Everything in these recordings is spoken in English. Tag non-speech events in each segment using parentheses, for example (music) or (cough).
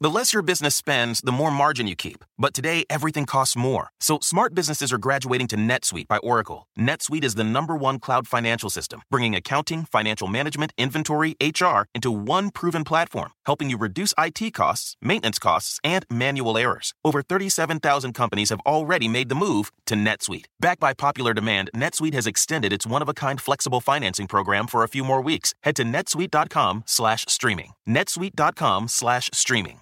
The less your business spends, the more margin you keep. But today, everything costs more. So smart businesses are graduating to NetSuite by Oracle. NetSuite is the number one cloud financial system, bringing accounting, financial management, inventory, HR into one proven platform, helping you reduce IT costs, maintenance costs, and manual errors. Over 37,000 companies have already made the move to NetSuite. Backed by popular demand, NetSuite has extended its one-of-a-kind flexible financing program for a few more weeks. Head to netsuite.com slash streaming. netsuite.com slash streaming.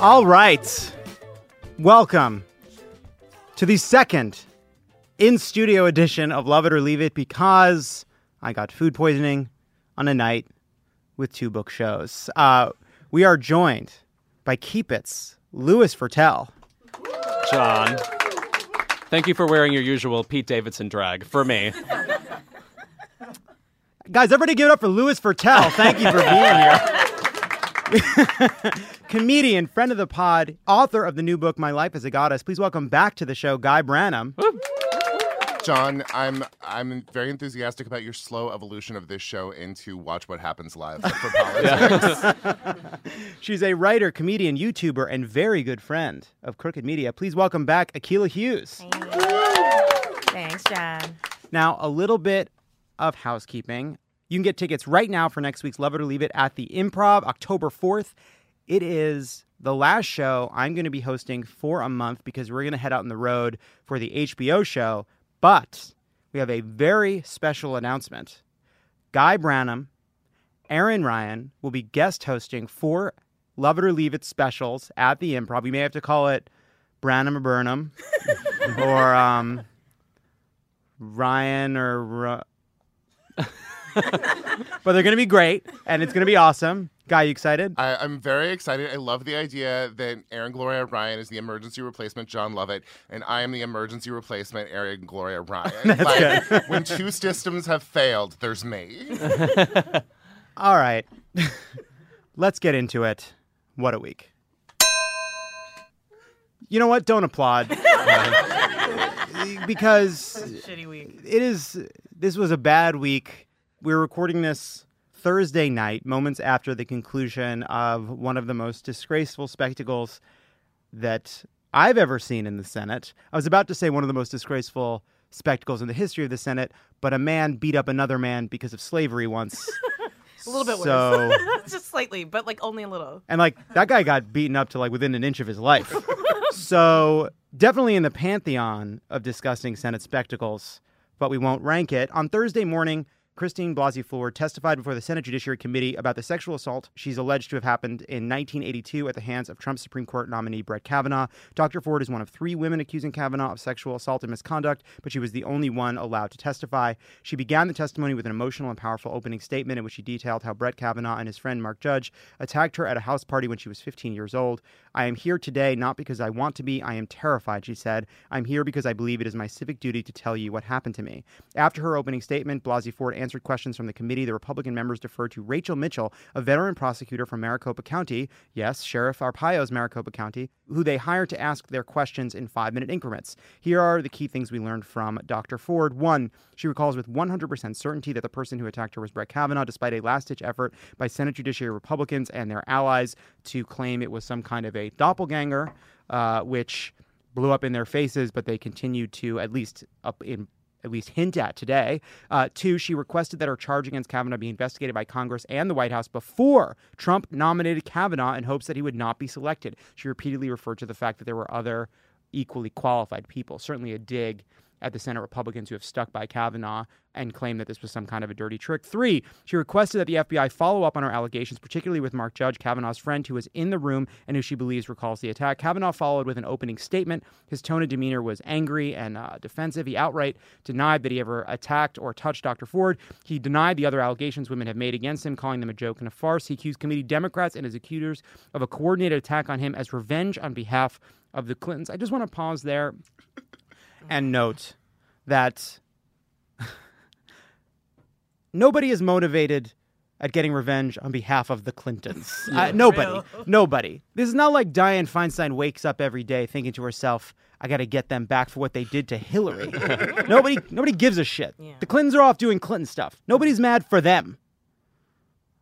All right. Welcome to the second in studio edition of Love It or Leave It because I got food poisoning on a night with two book shows. Uh, we are joined by Keep It's Louis Virtel. Jon. Thank you for wearing your usual Pete Davidson drag for me. Guys, everybody give it up for Louis Virtel. Thank you for being here. (laughs) Comedian, friend of the pod, author of the new book My Life as a Goddess. Please welcome back to the show Guy Branum. Jon, I'm I'm very enthusiastic about your slow evolution of this show into Watch What Happens Live for (laughs) politics. (laughs) She's a writer, comedian, YouTuber, and very good friend of Crooked Media. Please welcome back Akila Hughes. Thanks, Jon. Now, a little bit of housekeeping. You can get tickets right now for next week's Love It or Leave It at the Improv, October 4th. It is the last show I'm going to be hosting for a month because we're going to head out on the road for the HBO show. But we have a very special announcement. Guy Branum, Erin Ryan will be guest hosting four Love It or Leave It specials at the Improv. We may have to call it Branum or Burnham (laughs) or um, Ryan or. Ru- but they're going to be great and it's going to be awesome. Guy, you excited? I, I'm very excited. I love the idea that Erin Gloria Ryan is the emergency replacement Jon Lovett, and I am the emergency replacement Erin Gloria Ryan. (laughs) like, when two systems have failed, there's me. (laughs) All right. (laughs) Let's get into it. What a week. You know what? Don't applaud. because Shitty week. it is this was a bad week. We're recording this Thursday night, moments after the conclusion of one of the most disgraceful spectacles that I've ever seen in the Senate. I was about to say one of the most disgraceful spectacles in the history of the Senate, but a man beat up another man because of slavery once. (laughs) A little bit So- worse. (laughs) Just slightly, but like only a little. And like that guy got beaten up to like within an inch of his life. (laughs) so definitely in the pantheon of disgusting Senate spectacles, but we won't rank it. On Thursday morning, Christine Blasey Ford testified before the Senate Judiciary Committee about the sexual assault she's alleged to have happened in 1982 at the hands of Trump Supreme Court nominee Brett Kavanaugh. Dr. Ford is one of three women accusing Kavanaugh of sexual assault and misconduct, but she was the only one allowed to testify. She began the testimony with an emotional and powerful opening statement in which she detailed how Brett Kavanaugh and his friend Mark Judge attacked her at a house party when she was 15 years old. I am here today not because I want to be, I am terrified, she said. I'm here because I believe it is my civic duty to tell you what happened to me. After her opening statement, Blasey Ford answered questions from the committee. The Republican members deferred to Rachel Mitchell, a veteran prosecutor from Maricopa County, yes, Sheriff Arpaio's Maricopa County, who they hired to ask their questions in five minute increments. Here are the key things we learned from Dr. Ford. One, she recalls with 100% certainty that the person who attacked her was Brett Kavanaugh, despite a last ditch effort by Senate Judiciary Republicans and their allies to claim it was some kind of a doppelganger, uh, which blew up in their faces, but they continued to, at least up in at least hint at today. Uh, two, she requested that her charge against Kavanaugh be investigated by Congress and the White House before Trump nominated Kavanaugh in hopes that he would not be selected. She repeatedly referred to the fact that there were other equally qualified people, certainly a dig at the Senate Republicans who have stuck by Kavanaugh and claimed that this was some kind of a dirty trick. Three, she requested that the FBI follow up on her allegations, particularly with Mark Judge, Kavanaugh's friend, who was in the room and who she believes recalls the attack. Kavanaugh followed with an opening statement. His tone of demeanor was angry and uh, defensive. He outright denied that he ever attacked or touched Dr. Ford. He denied the other allegations women have made against him, calling them a joke and a farce. He accused committee Democrats and his accusers of a coordinated attack on him as revenge on behalf of the Clintons. I just want to pause there and note that (laughs) nobody is motivated at getting revenge on behalf of the Clintons. (laughs) Uh, nobody. Real. (laughs) Nobody. This is not like Dianne Feinstein wakes up every day thinking to herself, I got to get them back for what they did to Hillary. nobody nobody gives a shit. Yeah. The Clintons are off doing Clinton stuff. Nobody's mad for them.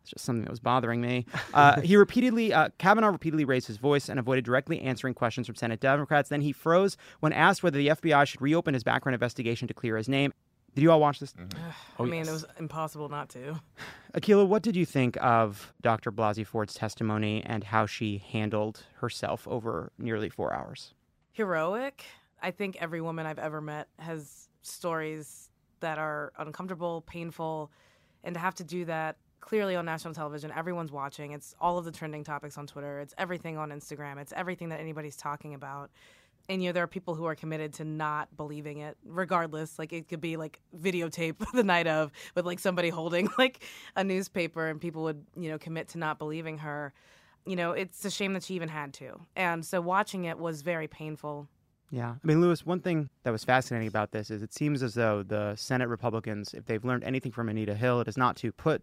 It's just something that was bothering me. Uh, he repeatedly, uh, Kavanaugh repeatedly raised his voice and avoided directly answering questions from Senate Democrats. Then he froze when asked whether the FBI should reopen his background investigation to clear his name. Did you all watch this? I mean, it was impossible not to. Akila, what did you think of Dr. Blasey Ford's testimony and how she handled herself over nearly four hours? Heroic. I think every woman I've ever met has stories that are uncomfortable, painful, and to have to do that clearly on national television, everyone's watching. It's all of the trending topics on Twitter. It's everything on Instagram. It's everything that anybody's talking about. And you know, there are people who are committed to not believing it, regardless. Like it could be like videotape (laughs) the night of with like somebody holding (laughs) like a newspaper, and people would you know commit to not believing her. You know, it's a shame that she even had to. And so watching it was very painful. Yeah. I mean, Louis, one thing that was fascinating about this is it seems as though the Senate Republicans, if they've learned anything from Anita Hill, it is not to put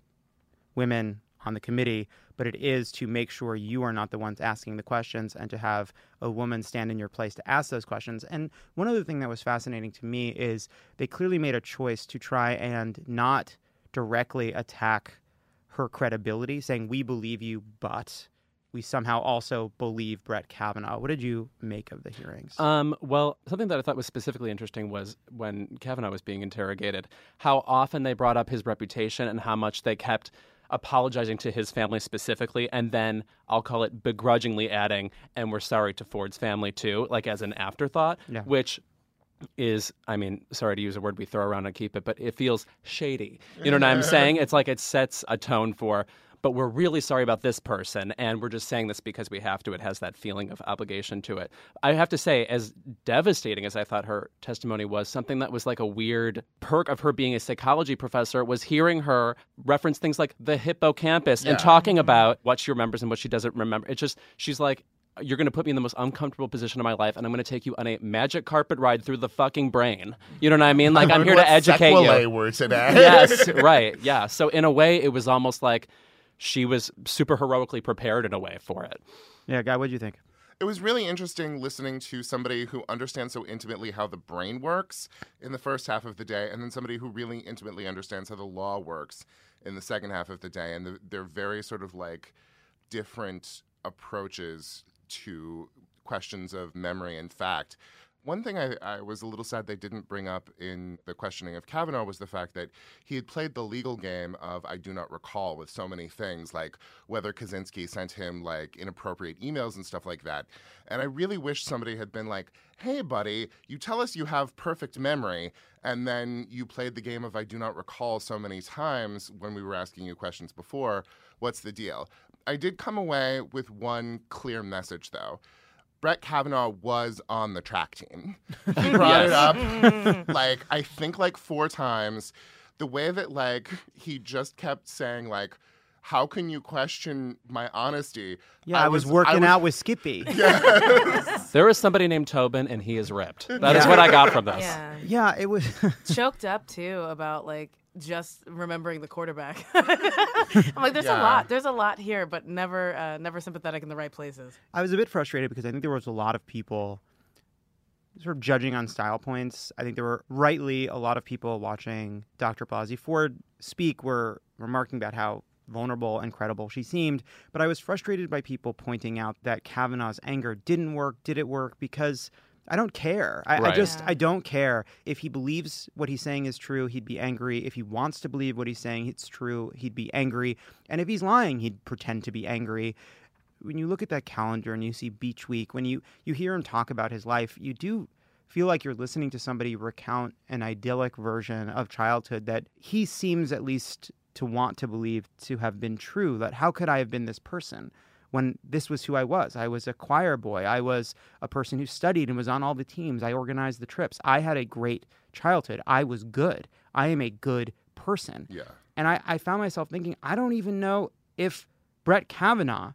women on the committee, but it is to make sure you are not the ones asking the questions and to have a woman stand in your place to ask those questions. And one other thing that was fascinating to me is they clearly made a choice to try and not directly attack her credibility, saying, We believe you, but we somehow also believe Brett Kavanaugh. What did you make of the hearings? Um, well, something that I thought was specifically interesting was when Kavanaugh was being interrogated, how often they brought up his reputation and how much they kept apologizing to his family specifically, and then I'll call it begrudgingly adding, and we're sorry to Ford's family too, like as an afterthought, Yeah. which is, I mean, sorry to use a word we throw around and keep it, but it feels shady. You know (laughs) what I'm saying? It's like it sets a tone for, but we're really sorry about this person, and we're just saying this because we have to. It has that feeling of obligation to it. I have to say, as devastating as I thought her testimony was, something that was like a weird perk of her being a psychology professor was hearing her reference things like the hippocampus and talking mm-hmm. about what she remembers and what she doesn't remember. It's just, she's like, you're going to put me in the most uncomfortable position of my life, and I'm going to take you on a magic carpet ride through the fucking brain. You know what I mean? (laughs) Like, I'm here to educate you. were today. yes, (laughs) right. Yeah. So, in a way, it was almost like she was super heroically prepared in a way for it. yeah, Guy, what do you think? It was really interesting listening to somebody who understands so intimately how the brain works in the first half of the day, and then somebody who really intimately understands how the law works in the second half of the day. And the, they're very sort of like different approaches to questions of memory and fact. One thing I, I was a little sad they didn't bring up in the questioning of Kavanaugh was the fact that he had played the legal game of I do not recall with so many things, like whether Kozinski sent him like inappropriate emails and stuff like that. And I really wish somebody had been like, hey, buddy, you tell us you have perfect memory, and then you played the game of I do not recall so many times when we were asking you questions before. What's the deal? I did come away with one clear message, though. Brett Kavanaugh was on the track team. (laughs) He brought it up (laughs) like I think like four times. The way that like he just kept saying like, "How can you question my honesty?" Yeah, I, was, working was- out with Skippy. (laughs) There is somebody named Tobin, and he is ripped. That is what I got from this. Yeah. Yeah, it was. Choked up too about like just remembering the quarterback. (laughs) I'm like, there's a lot. There's a lot here, but never, uh, never sympathetic in the right places. I was a bit frustrated because I think there was a lot of people sort of judging on style points. I think there were rightly a lot of people watching Dr. Blasey Ford speak were remarking about how vulnerable and credible she seemed. But I was frustrated by people pointing out that Kavanaugh's anger didn't work. Did it work? Because I don't care. I, I just Yeah. I don't care. If he believes what he's saying is true, he'd be angry. If he wants to believe what he's saying it's true, he'd be angry. And if he's lying, he'd pretend to be angry when you look at that calendar and you see Beach Week, when you you hear him talk about his life, you do feel like you're listening to somebody recount an idyllic version of childhood that he seems at least to want to believe to have been true. That how could I have been this person when this was who I was? I was a choir boy. I was a person who studied and was on all the teams. I organized the trips. I had a great childhood. I was good. I am a good person. Yeah. And I, I found myself thinking, I don't even know if Brett Kavanaugh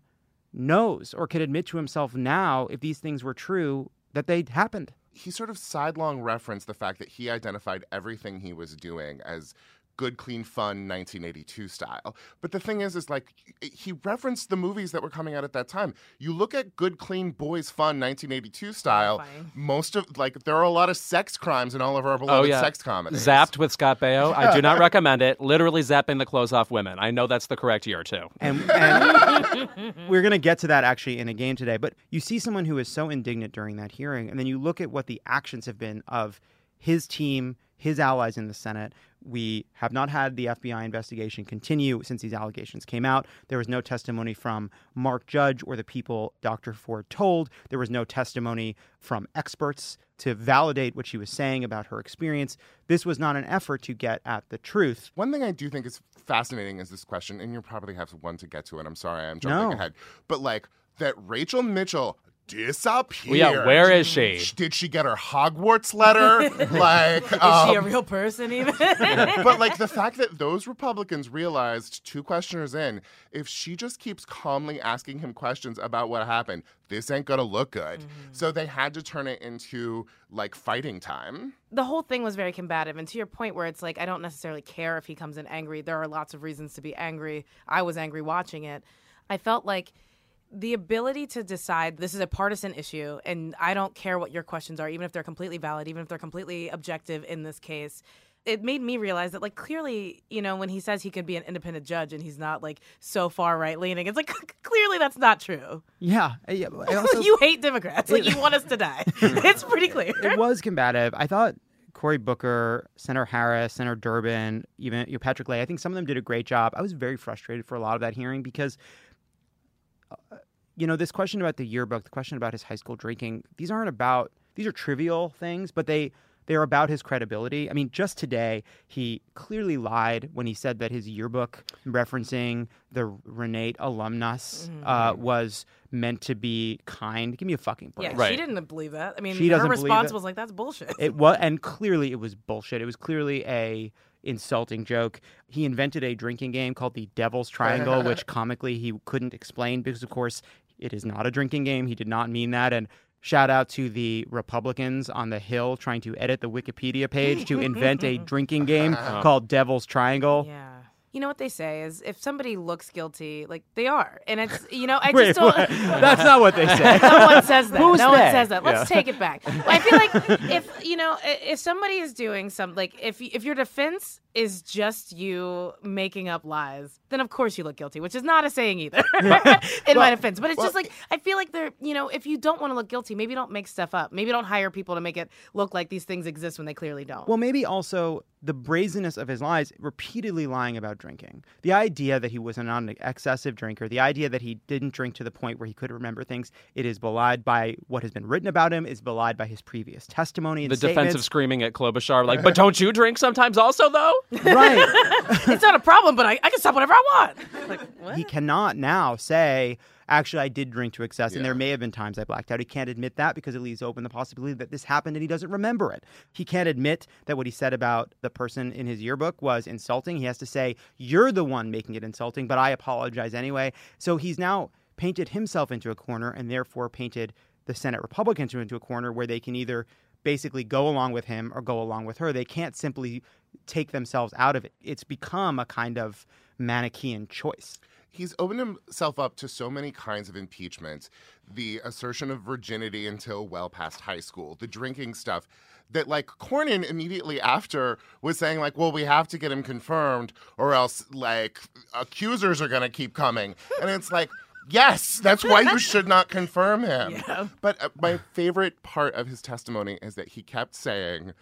knows or could admit to himself now, if these things were true, that they happened. he sort of sidelong referenced the fact that he identified everything he was doing as good, clean, fun 1982 style. But the thing is, is like he referenced the movies that were coming out at that time. You look at good, clean, boys, fun 1982 style. Funny. Most of like there are a lot of sex crimes in all of our oh, beloved Oh yeah, sex comedies. Zapped with Scott Baio. I do not (laughs) recommend it. Literally zapping the clothes off women. I know that's the correct year too. And, and (laughs) we're going to get to that actually in a game today. But you see someone who is so indignant during that hearing, and then you look at what the actions have been of his team, his allies in the Senate. We have not had the FBI investigation continue since these allegations came out. There was no testimony from Mark Judge or the people Dr. Ford told. There was no testimony from experts to validate what she was saying about her experience. This was not an effort to get at the truth. One thing I do think is fascinating is this question, and you probably have one to get to, and I'm sorry I'm jumping No. ahead. But like that Rachel Mitchell disappeared. Well, yeah, where is she? Did she get her Hogwarts letter? (laughs) like, Is she um, a real person even? (laughs) but like the fact that those Republicans realized two questioners in, if she just keeps calmly asking him questions about what happened, this ain't gonna look good. So they had to turn it into like fighting time. the whole thing was very combative and to your point where it's like i don't necessarily care if he comes in angry there are lots of reasons to be angry i was angry watching it i felt like the ability to decide this is a partisan issue and i don't care what your questions are even if they're completely valid even if they're completely objective in this case it made me realize that like clearly you know when he says he can be an independent judge and he's not like so far right leaning it's like (laughs) clearly that's not true Yeah. uh, yeah, also- (laughs) you hate democrats like you want us to die (laughs) it's pretty clear it was combative. I thought Cory Booker, Senator Harris, Senator Durbin, even you know, Patrick Leahy, I think some of them did a great job. I was very frustrated for a lot of that hearing because, you know, this question about the yearbook, the question about his high school drinking, these aren't about, these are trivial things, but they, they're about his credibility. I mean, just today, he clearly lied when he said that his yearbook referencing the Renate alumnus uh, was meant to be kind. Give me a fucking break. Yeah, Right. she didn't believe that. I mean, She her doesn't believe response was like, "That's bullshit." It was, and clearly it was bullshit. It was clearly a insulting joke. He invented a drinking game called the Devil's Triangle, which (laughs) comically he couldn't explain because, of course, it is not a drinking game. He did not mean that. And shout out to the Republicans on the Hill trying to edit the Wikipedia page to invent a (laughs) drinking game (laughs) called Devil's Triangle. yeah. You know what they say is if somebody looks guilty, like they are, and it's you know I (laughs) Wait, just don't. what? (laughs) that's not what they say. (laughs) no one says that. Who's no one says that. Let's take it back. I feel like if you know if somebody is doing some like if if your defense is just you making up lies, then of course you look guilty, which is not a saying either. (laughs) (laughs) in my defense, but it's just like I feel like they're you know if you don't want to look guilty, maybe don't make stuff up. Maybe don't hire people to make it look like these things exist when they clearly don't. Well, maybe also the brazenness of his lies, repeatedly lying about drinking. The idea that he was not an excessive drinker, the idea that he didn't drink to the point where he could remember things, it is belied by what has been written about him, is belied by his previous testimony and The statements. defensive screaming at Klobuchar, like, (laughs) but don't you drink sometimes also, though? Right. (laughs) it's not a problem, but I, I can stop whatever I want. Like what? he cannot now say, actually, I did drink to excess, and Yeah. there may have been times I blacked out. He can't admit that because it leaves open the possibility that this happened and he doesn't remember it. He can't admit that what he said about the person in his yearbook was insulting. He has to say, You're the one making it insulting, but I apologize anyway. So he's now painted himself into a corner and therefore painted the Senate Republicans into a corner where they can either basically go along with him or go along with her. They can't simply take themselves out of it. It's become a kind of Manichaean choice. he's opened himself up to so many kinds of impeachment the assertion of virginity until well past high school the drinking stuff that like cornyn immediately after was saying like well we have to get him confirmed or else like accusers are going to keep coming and it's like yes that's why you should not confirm him (laughs) but uh, my favorite part of his testimony is that he kept saying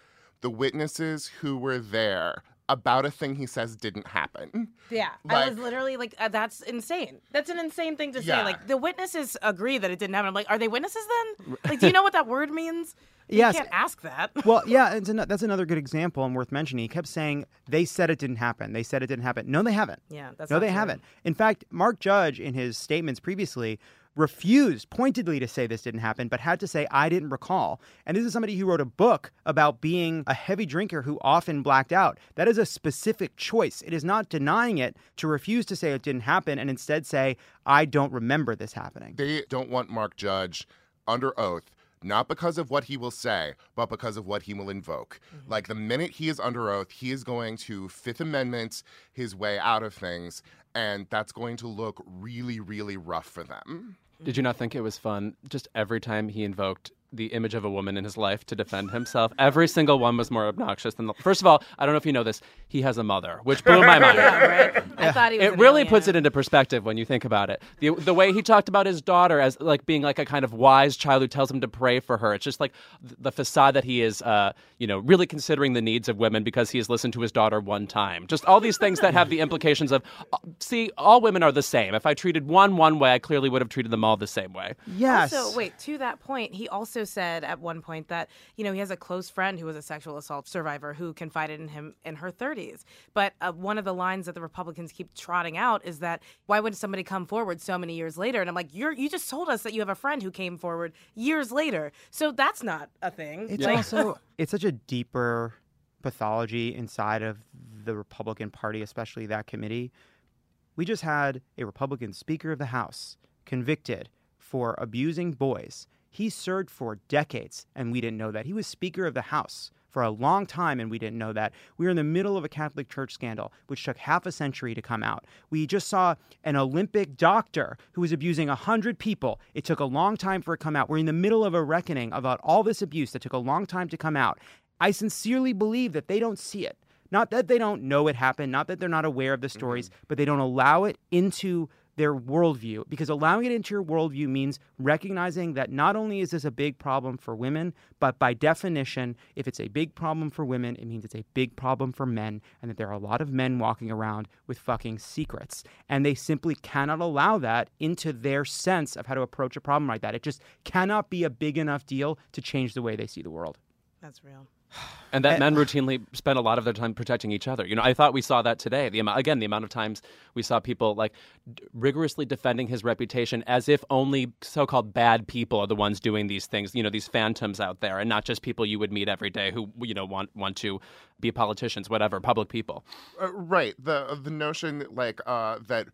the witnesses who were there about a thing he says didn't happen Yeah, I was literally like, uh, "That's insane. That's an insane thing to say." Yeah. Like the witnesses agree that it didn't happen. I'm like, are they witnesses then? (laughs) Like, do you know what that word means? Yes. You can't ask that. (laughs) Well, yeah, it's an, that's another good example and worth mentioning. He kept saying they said it didn't happen. They said it didn't happen. No, they haven't. Yeah, that's no, not they true. haven't. In fact, Mark Judge, in his statements previously, refused pointedly to say this didn't happen, but had to say I didn't recall. And this is somebody who wrote a book about being a heavy drinker who often blacked out. That is a specific choice. It is not denying it to refuse to say it didn't happen and instead say I don't remember this happening. they don't want Mark Judge under oath not because of what he will say, but because of what he will invoke. Mm-hmm. Like the minute he is under oath, he is going to Fifth Amendment his way out of things, and that's going to look really, really rough for them. Did you not think it was fun? Just every time he invoked the image of a woman in his life to defend himself. Every single one was more obnoxious than the. First of all, I don't know if you know this. He has a mother, which blew my (laughs) mind. yeah, right. I thought he was. It really alien. puts it into perspective when you think about it. The the way he talked about his daughter as like being like a kind of wise child who tells him to pray for her. It's just like the facade that he is, uh, you know, really considering the needs of women because he has listened to his daughter one time. Just all these things that have the implications of, uh, see, all women are the same. If I treated one one way, I clearly would have treated them all the same way. Yes. Also, wait, to that point, he also said at one point that, you know, he has a close friend who was a sexual assault survivor who confided in him in her 30s. But uh, one of the lines that the Republicans keep trotting out is that why would somebody come forward so many years later? And I'm like, you're you just told us that you have a friend who came forward years later. So that's not a thing. It's Like- also (laughs) it's such a deeper pathology inside of the Republican Party, especially that committee. We just had a Republican Speaker of the House convicted for abusing boys. He served for decades, and we didn't know that. He was Speaker of the House for a long time, and we didn't know that. We were in the middle of a Catholic Church scandal, which took half a century to come out. We just saw an Olympic doctor who was abusing 100 people. It took a long time for it to come out. We're in the middle of a reckoning about all this abuse that took a long time to come out. I sincerely believe that they don't see it. Not that they don't know it happened, not that they're not aware of the mm-hmm. stories, but they don't allow it into their worldview. Because allowing it into your worldview means recognizing that not only is this a big problem for women, but by definition, if it's a big problem for women, it means it's a big problem for men, and that there are a lot of men walking around with fucking secrets. And they simply cannot allow that into their sense of how to approach a problem like that. It just cannot be a big enough deal to change the way they see the world. That's real. And that men routinely spend a lot of their time protecting each other. You know, I thought we saw that today. The amount, again, the amount of times we saw people like d- rigorously defending his reputation as if only so-called bad people are the ones doing these things. You know, these phantoms out there, and not just people you would meet every day who you know want want to be politicians, whatever, public people. Uh, right. The the notion like uh, that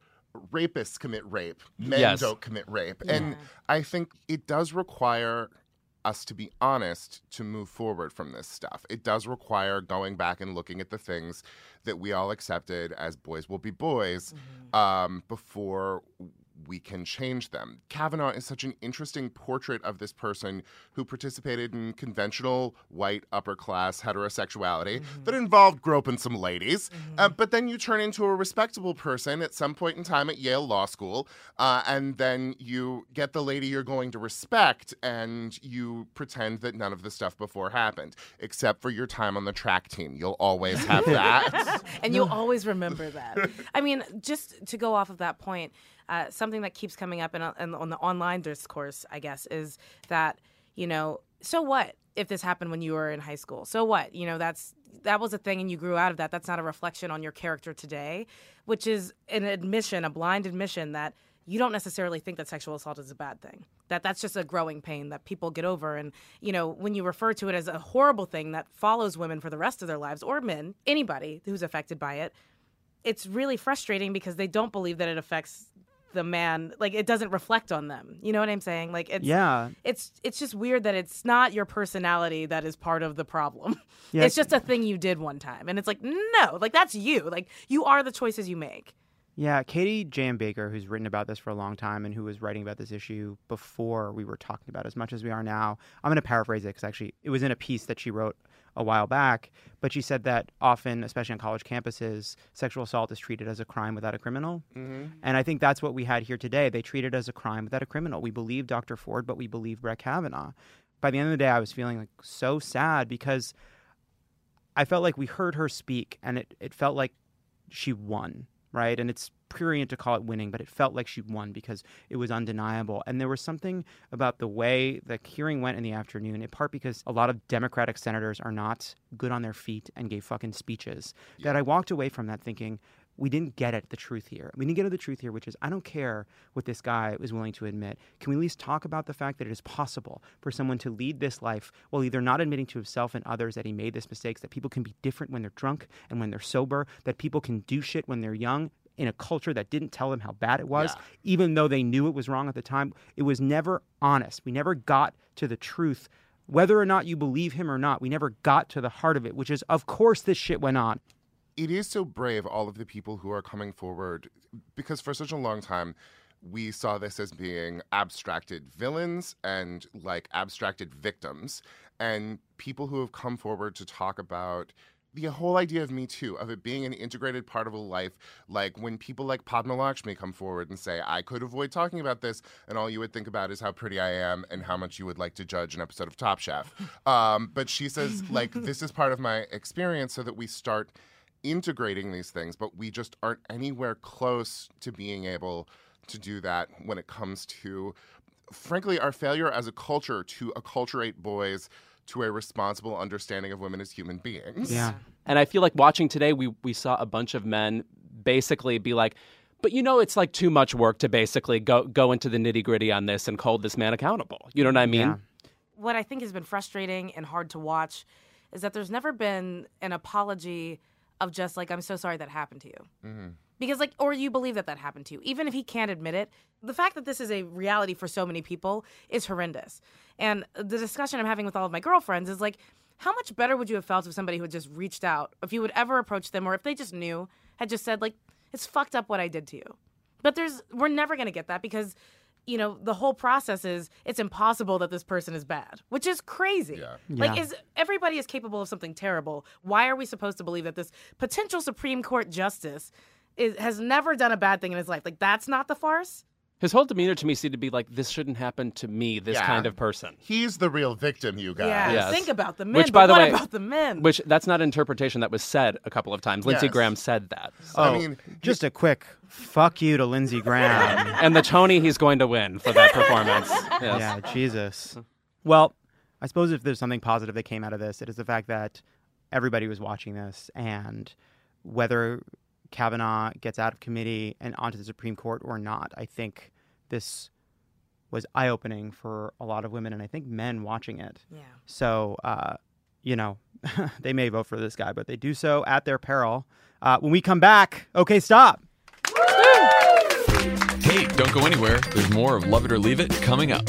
rapists commit rape, men Yes. don't commit rape, and I think it does require us to be honest to move forward from this stuff. It does require going back and looking at the things that we all accepted as boys will be boys um, before we can change them. Kavanaugh is such an interesting portrait of this person who participated in conventional white upper class heterosexuality that involved groping some ladies. Uh, but then you turn into a respectable person at some point in time at Yale Law School, uh, and then you get the lady you're going to respect, and you pretend that none of the stuff before happened, except for your time on the track team. You'll always have (laughs) that. and you'll (laughs) always remember that. I mean, just to go off of that point, uh, something that keeps coming up in, in, on the online discourse, I guess, is that you know, so what if this happened when you were in high school? So what? You know, that's that was a thing, and you grew out of that. That's not a reflection on your character today, which is an admission, a blind admission that you don't necessarily think that sexual assault is a bad thing. That that's just a growing pain that people get over. And you know, when you refer to it as a horrible thing that follows women for the rest of their lives, or men, anybody who's affected by it, it's really frustrating because they don't believe that it affects the man. Like it doesn't reflect on them. You know what I'm saying? Like it's Yeah. it's it's just weird that it's not your personality that is part of the problem. (laughs) Yeah, it's just a thing you did one time, and it's like no, like that's you. Like you are the choices you make. Yeah, Katie J.M. Baker, who's written about this for a long time and who was writing about this issue before we were talking about it as much as we are now. I'm going to paraphrase it because actually it was in a piece that she wrote a while back, but she said that often, especially on college campuses, sexual assault is treated as a crime without a criminal. Mm-hmm. And I think that's what we had here today. They treat it as a crime without a criminal. We believe Dr. Ford, but we believe Brett Kavanaugh. By the end of the day, I was feeling like so sad because I felt like we heard her speak and it, it felt like she won, right? And it's prurient to call it winning, but it felt like she won because it was undeniable. And there was something about the way the hearing went in the afternoon, in part because a lot of Democratic senators are not good on their feet and gave fucking speeches, that I walked away from that thinking, we didn't get at the truth here. We didn't get at the truth here, which is I don't care what this guy was willing to admit. Can we at least talk about the fact that it is possible for someone to lead this life while either not admitting to himself and others that he made this mistakes, that people can be different when they're drunk and when they're sober, that people can do shit when they're young, in a culture that didn't tell them how bad it was, Yeah. even though they knew it was wrong at the time. It was never honest. We never got to the truth. Whether or not you believe him or not, we never got to the heart of it, which is, of course, this shit went on. it is so brave, all of the people who are coming forward, because for such a long time, we saw this as being abstracted villains and like abstracted victims, and people who have come forward to talk about the whole idea of Me Too, of it being an integrated part of a life. Like when people like Padma Lakshmi come forward and say, I could avoid talking about this, and all you would think about is how pretty I am and how much you would like to judge an episode of Top Chef. (laughs) Um, but she says, like, (laughs) this is part of my experience so that we start integrating these things, but we just aren't anywhere close to being able to do that when it comes to, frankly, our failure as a culture to acculturate boys to a responsible understanding of women as human beings. Yeah. And I feel like watching today, we we saw a bunch of men basically be like, "But you know, it's like too much work to basically go go into the nitty gritty on this and hold this man accountable." You know what I mean? Yeah. what I think has been frustrating and hard to watch is that there's never been an apology of just like I'm so sorry that happened to you. Mm-hmm. Because like or you believe that that happened to you even if he can't admit it. The fact that this is a reality for so many people is horrendous. And the discussion I'm having with all of my girlfriends is like how much better would you have felt if somebody who had just reached out, if you would ever approach them or if they just knew, had just said like it's fucked up what I did to you. But there's we're never going to get that because you know, the whole process is it's impossible that this person is bad, which is crazy. Yeah. Like Yeah. is everybody is capable of something terrible. Why are we supposed to believe that this potential Supreme Court justice is, has never done a bad thing in his life? Like that's not the farce? His whole demeanor to me seemed to be like, "This shouldn't happen to me. This Yeah. kind of person." He's the real victim, you guys. Yeah. Yes. Think about the men. Which, but by the what way- about the men? Which that's not an interpretation that was said a couple of times. Lindsey Yes. Graham said that. Oh, I mean, just a quick fuck you to Lindsey Graham. (laughs) And the Tony he's going to win for that performance. (laughs) Yes. Yeah, Jesus. Well, I suppose if there's something positive that came out of this, it is the fact that everybody was watching this, and whether Kavanaugh gets out of committee and onto the Supreme Court or not, I think this was eye opening for a lot of women, and I think men watching it. yeah. So, uh, you know, (laughs) they may vote for this guy, but they do so at their peril. Uh, when we come back, okay, stop. Hey, don't go anywhere. There's more of Love It or Leave It coming up.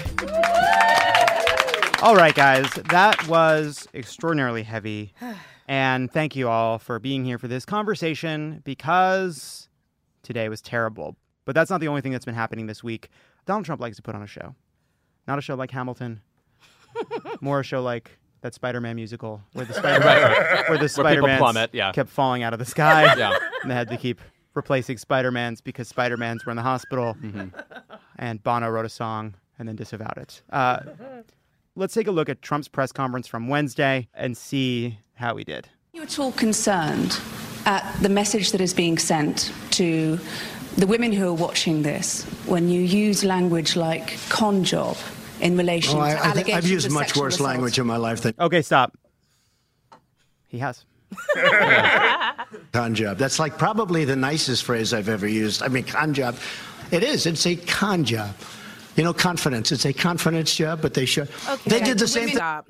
All right, guys, that was extraordinarily heavy. (sighs) And thank you all for being here for this conversation because today was terrible. But that's not the only thing that's been happening this week. Donald Trump likes to put on a show. Not a show like Hamilton, (laughs) more a show like that Spider-Man musical where the (laughs) Spider-Man, where the Spider-Man yeah. kept falling out of the sky. (laughs) Yeah. And they had to keep replacing Spider-Mans because Spider-Mans were in the hospital. And Bono wrote a song and then disavowed it. Uh, let's take a look at Trump's press conference from Wednesday and see how he did. you at all concerned at the message that is being sent to the women who are watching this when you use language like con job in relation Oh, I, to I think allegations I've used of much worse assault? language in my life than Okay, stop. He has. (laughs) con job. That's like probably the nicest phrase I've ever used. I mean, con job. It is. It's a con job. You know, confidence. It's a confidence job, but they should. Okay, they did the same thing. Stop.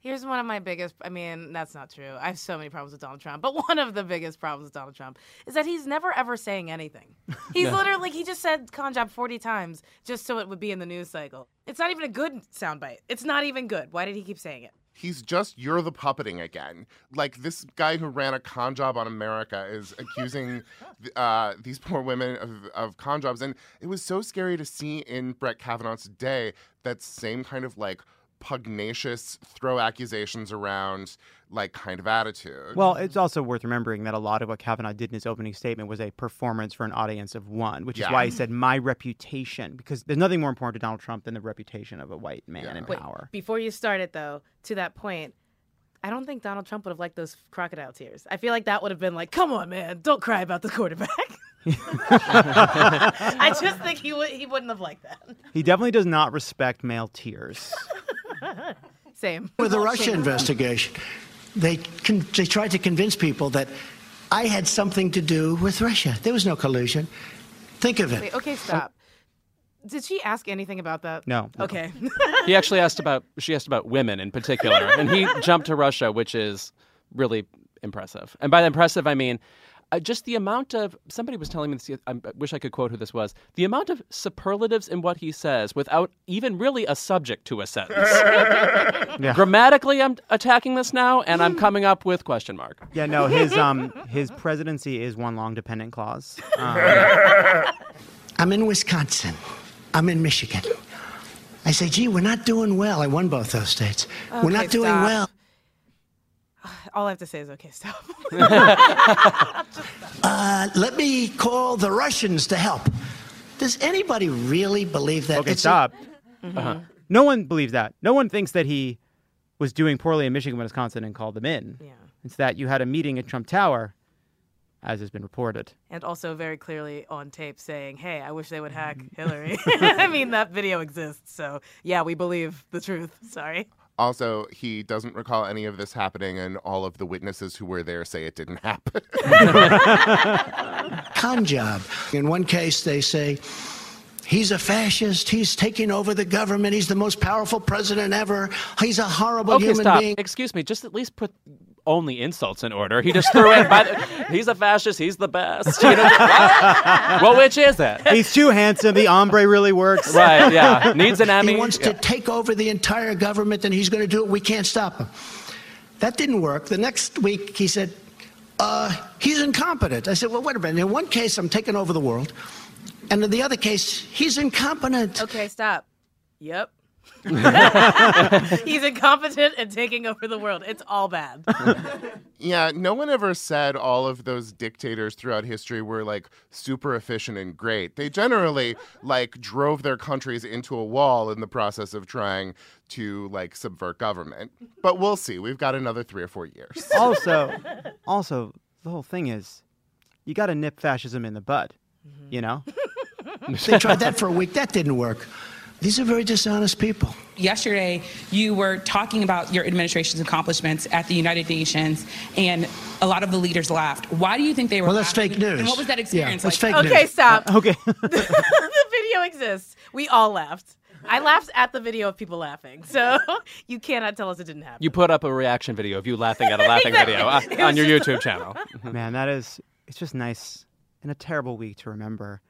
Here's one of my biggest. I mean, that's not true. I have so many problems with Donald Trump, but (laughs) one of the biggest problems with Donald Trump is that he's never ever saying anything. (laughs) He's literally like he just said "con job" 40 times just so it would be in the news cycle. It's not even a good soundbite. It's not even good. Why did he keep saying it? He's just you're the puppeting again. Like this guy who ran a con job on America is accusing (laughs) uh, these poor women of, of con jobs, and it was so scary to see in Brett Kavanaugh's day that same kind of like pugnacious throw accusations around like kind of attitude. Well, it's also worth remembering that a lot of what Kavanaugh did in his opening statement was a performance for an audience of one, which is Yeah. why he said my reputation, because there's nothing more important to Donald Trump than the reputation of a white man in Wait, power. before you start it though, to that point, I don't think Donald Trump would have liked those crocodile tears. I feel like that would have been like, "Come on, man, don't cry about the quarterback." (laughs) (laughs) I just think he would he wouldn't have liked that. He definitely does not respect male tears. (laughs) (laughs) Same. With the Russia investigation, they con- they tried to convince people that I had something to do with Russia. There was no collusion. Think of it. Wait, okay, stop. Did she ask anything about that? No. Okay. (laughs) he actually asked about she asked about women in particular, and he jumped to Russia, which is really impressive. And by impressive, I mean uh, just the amount of somebody was telling me this. I wish I could quote who this was. The amount of superlatives in what he says without even really a subject to a sentence. (laughs) Grammatically, I'm attacking this now, and I'm coming up with question mark. Yeah, no, his um his presidency is one long dependent clause. Um, (laughs) I'm in Wisconsin. I'm in Michigan. I say, gee, we're not doing well. I won both those states. we're not doing stop. well. All I have to say is, okay, stop. (laughs) Uh, let me call the Russians to help. Does anybody really believe that? okay, It's a- stop. Mm-hmm. Uh-huh. No one believes that. No one thinks that he was doing poorly in Michigan, Wisconsin, and called them in. Yeah. It's that you had a meeting at Trump Tower, as has been reported. and also very clearly on tape saying, "Hey, I wish they would hack Hillary." (laughs) I mean, that video exists, so yeah, we believe the truth. Sorry. Also, he doesn't recall any of this happening, and all of the witnesses who were there say it didn't happen. (laughs) con job. In one case, they say, he's a fascist. He's taking over the government. He's the most powerful president ever. He's a horrible Okay, human stop. being. Excuse me. Just at least put only insults in order. He just threw in. By the, he's a fascist. He's the best. You know, what? (laughs) well, which is it? He's too handsome. The ombre really works. Right. Yeah. Needs an Emmy. He wants to take over the entire government and he's going to do it. We can't stop him. That didn't work. The next week, he said, uh, he's incompetent. I said, well, wait a minute. In one case, I'm taking over the world. And in the other case, he's incompetent. Okay, stop. Yep. (laughs) He's incompetent and taking over the world. It's all bad. (laughs) yeah, no one ever said all of those dictators throughout history were like super efficient and great. They generally like drove their countries into a wall in the process of trying to like subvert government. But we'll see. We've got another three or four years. (laughs) Also, also, the whole thing is, you got to nip fascism in the bud. Mm-hmm. You know. They tried that for a week. That didn't work. These are very dishonest people. Yesterday, you were talking about your administration's accomplishments at the United Nations, and a lot of the leaders laughed. Why do you think they were Well, that's laughing? fake news. And what was that Yeah, experience that's like? fake okay, news. stop. Okay. (laughs) the video exists. We all laughed. I laughed at the video of people laughing. So (laughs) you cannot tell us it didn't happen. You put up a reaction video of you laughing at a (laughs) laughing video uh, on your just- YouTube channel. Man, that is it's just nice in a terrible week to remember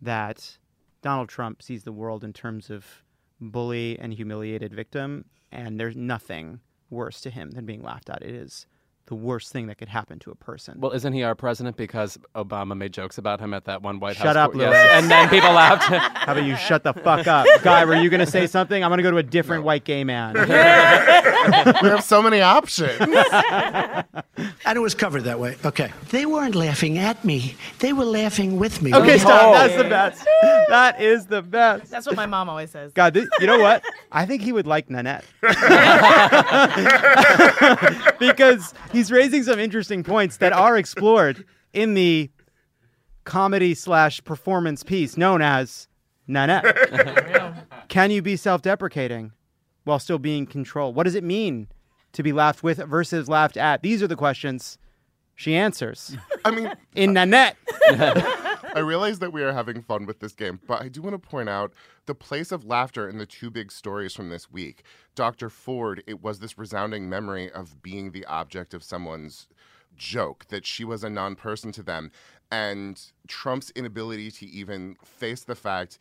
that Donald Trump sees the world in terms of bully and humiliated victim, and there's nothing worse to him than being laughed at. It is the worst thing that could happen to a person. Well, isn't he our president because Obama made jokes about him at that one White House? Shut up, Yes, Louis. And then people laughed. (laughs) How about you shut the fuck up? (laughs) Guy, were you going to say something? I'm going to go to a different white gay man. (laughs) we have so many options. And it was covered that way. Okay. They weren't laughing at me. They were laughing with me. Okay, stop. Oh. That's the best. That is the best. That's what my mom always says. God, this, you know what? I think he would like Nanette. because he's raising some interesting points that are explored in the comedy slash performance piece known as Nanette. (laughs) Can you be self deprecating while still being controlled? What does it mean to be laughed with versus laughed at? These are the questions she answers I mean, in uh, Nanette. (laughs) I realize that we are having fun with this game, but I do want to point out the place of laughter in the two big stories from this week. Dr. Ford, it was this resounding memory of being the object of someone's joke, that she was a non person to them, and Trump's inability to even face the fact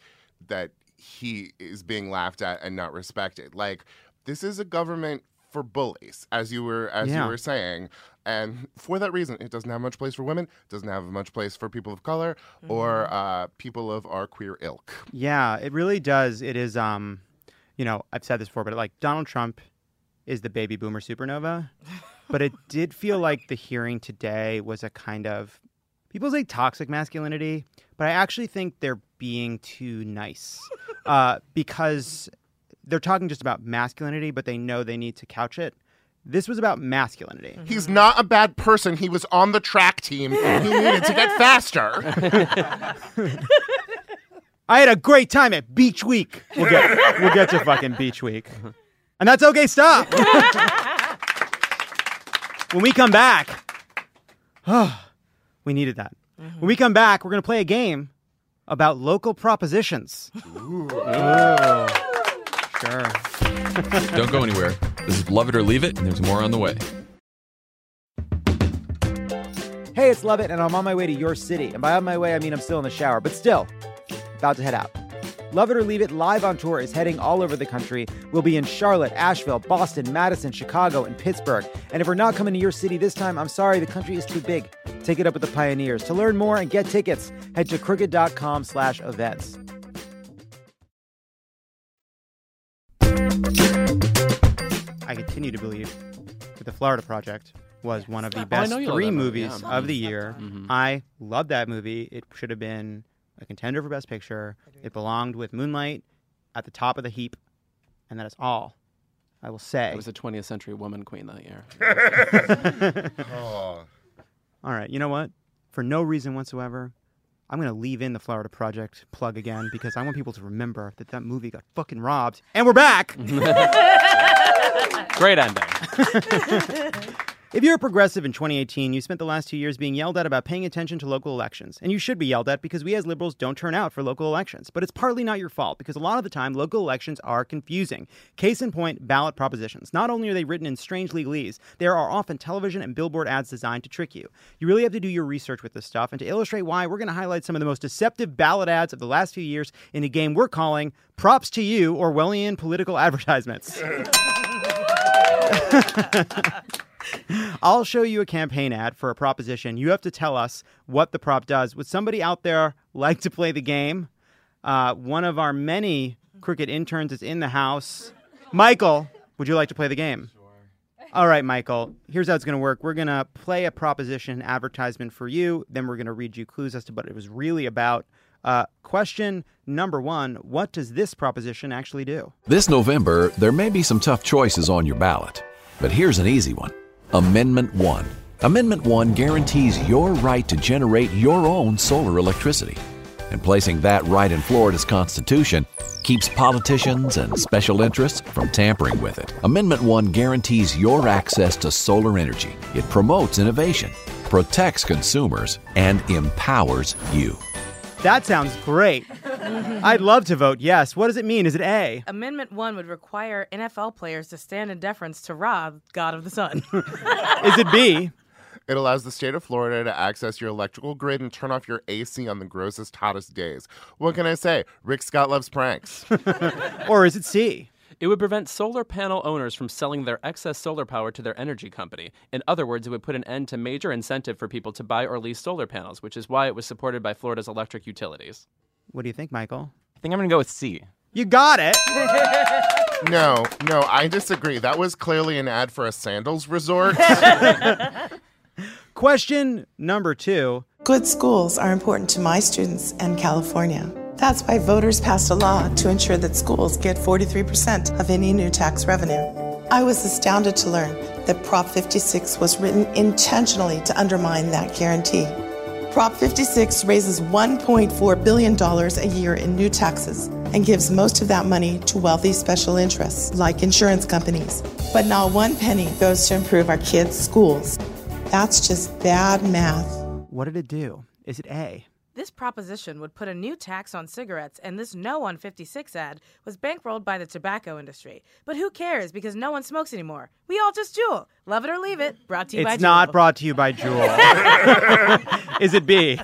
that he is being laughed at and not respected. Like, this is a government for bullies, as you were as Yeah. you were saying. And for that reason, it doesn't have much place for women, doesn't have much place for people of color or uh, people of our queer ilk. Yeah, it really does. It is um you know, I've said this before, but like Donald Trump is the baby boomer supernova. but it (laughs) did feel like the hearing today was a kind of people say toxic masculinity, but I actually think they're being too nice. uh, because they're talking just about masculinity, but they know they need to couch it. This was about masculinity. He's not a bad person. He was on the track team. He needed to get (laughs) faster. (laughs) I had a great time at Beach Week. We'll get we'll get to fucking Beach Week. And that's okay, stop. (laughs) when we come back, (sighs) we needed that. When we come back, we're gonna play a game about local propositions. Ooh. Sure. Don't go anywhere. This is Love It or Leave It, and there's more on the way. Hey, it's Lovett, and I'm on my way to your city. And by on my way, I mean I'm still in the shower, but still, about to head out. Love It or Leave It live on tour is heading all over the country. We'll be in Charlotte, Asheville, Boston, Madison, Chicago, and Pittsburgh. And if we're not coming to your city this time, I'm sorry, the country is too big. Take it up with the pioneers. To learn more and get tickets, head to crooked.com slash events. Continue to believe that the Florida Project was one of the best know three movies yeah. of the year. Mhm. I love that movie. It should have been a contender for Best Picture. It belonged with Moonlight at the top of the heap, and that is all I will say. It was a 20th century woman queen that year. (laughs) (laughs) Oh. All right, you know what? For no reason whatsoever, I'm going to leave in the Florida Project plug again because I want people to remember that that movie got fucking robbed. And we're back! (laughs) Great ending. (laughs) If you're a progressive in 2018, you spent the last two years being yelled at about paying attention to local elections. And you should be yelled at because we as liberals don't turn out for local elections. But it's partly not your fault because a lot of the time, local elections are confusing. Case in point, ballot propositions. Not only are they written in strange legalese, there are often television and billboard ads designed to trick you. You really have to do your research with this stuff. And to illustrate why, we're going to highlight some of the most deceptive ballot ads of the last few years in a game we're calling Props to You Orwellian Political Advertisements. (laughs) (laughs) I'll show you a campaign ad for a proposition. You have to tell us what the prop does. Would somebody out there like to play the game? Uh, one of our many Crooked interns is in the house. Michael, would you like to play the game? Sure. All right, Michael. Here's how it's going to work. We're going to play a proposition advertisement for you. Then we're going to read you clues as to what it was really about. Uh, question number one What does this proposition actually do? This November, there may be some tough choices on your ballot, but here's an easy one Amendment 1. Amendment 1 guarantees your right to generate your own solar electricity. And placing that right in Florida's Constitution keeps politicians and special interests from tampering with it. Amendment 1 guarantees your access to solar energy. It promotes innovation, protects consumers, and empowers you. That sounds great. (laughs) I'd love to vote yes. What does it mean? Is it A? Amendment 1 would require NFL players to stand in deference to Rob, God of the Sun. (laughs) Is it B? It allows the state of Florida to access your electrical grid and turn off your AC on the grossest, hottest days. What can I say? Rick Scott loves pranks. (laughs) or is it C? It would prevent solar panel owners from selling their excess solar power to their energy company. In other words, it would put an end to major incentive for people to buy or lease solar panels, which is why it was supported by Florida's electric utilities. What do you think, Michael? I think I'm going to go with C. You got it. (laughs) no, no, I disagree. That was clearly an ad for a sandals resort. (laughs) Question number two. Good schools are important to my students and California. That's why voters passed a law to ensure that schools get 43% of any new tax revenue. I was astounded to learn that Prop 56 was written intentionally to undermine that guarantee. Prop 56 raises $1.4 billion a year in new taxes and gives most of that money to wealthy special interests like insurance companies. But not one penny goes to improve our kids' schools. That's just bad math. What did it do? Is it A? This proposition would put a new tax on cigarettes, and this No on 56 ad was bankrolled by the tobacco industry. But who cares because no one smokes anymore? We all just Juul. Love it or leave it. Brought to you by It's not Juul. brought to you by Jewel. (laughs) Is it B?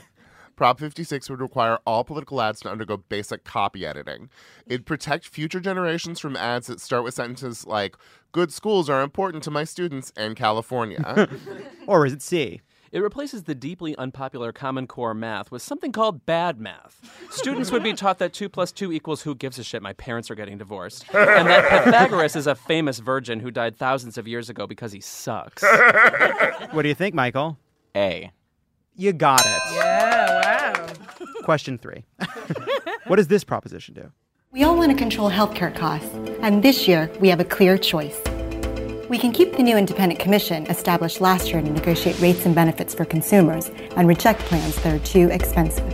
Prop 56 would require all political ads to undergo basic copy editing. It'd protect future generations from ads that start with sentences like, Good schools are important to my students and California. (laughs) or is it C? It replaces the deeply unpopular Common Core math with something called bad math. Students would be (laughs) taught that 2 plus 2 equals who gives a shit, my parents are getting divorced. And that (laughs) Pythagoras is a famous virgin who died thousands of years ago because he sucks. (laughs) What do you think, Michael? A. You got it. Yeah, wow. Question three. what does this proposition do? We all want to control healthcare costs, and this year we have a clear choice. We can keep the new independent commission established last year to negotiate rates and benefits for consumers and reject plans that are too expensive.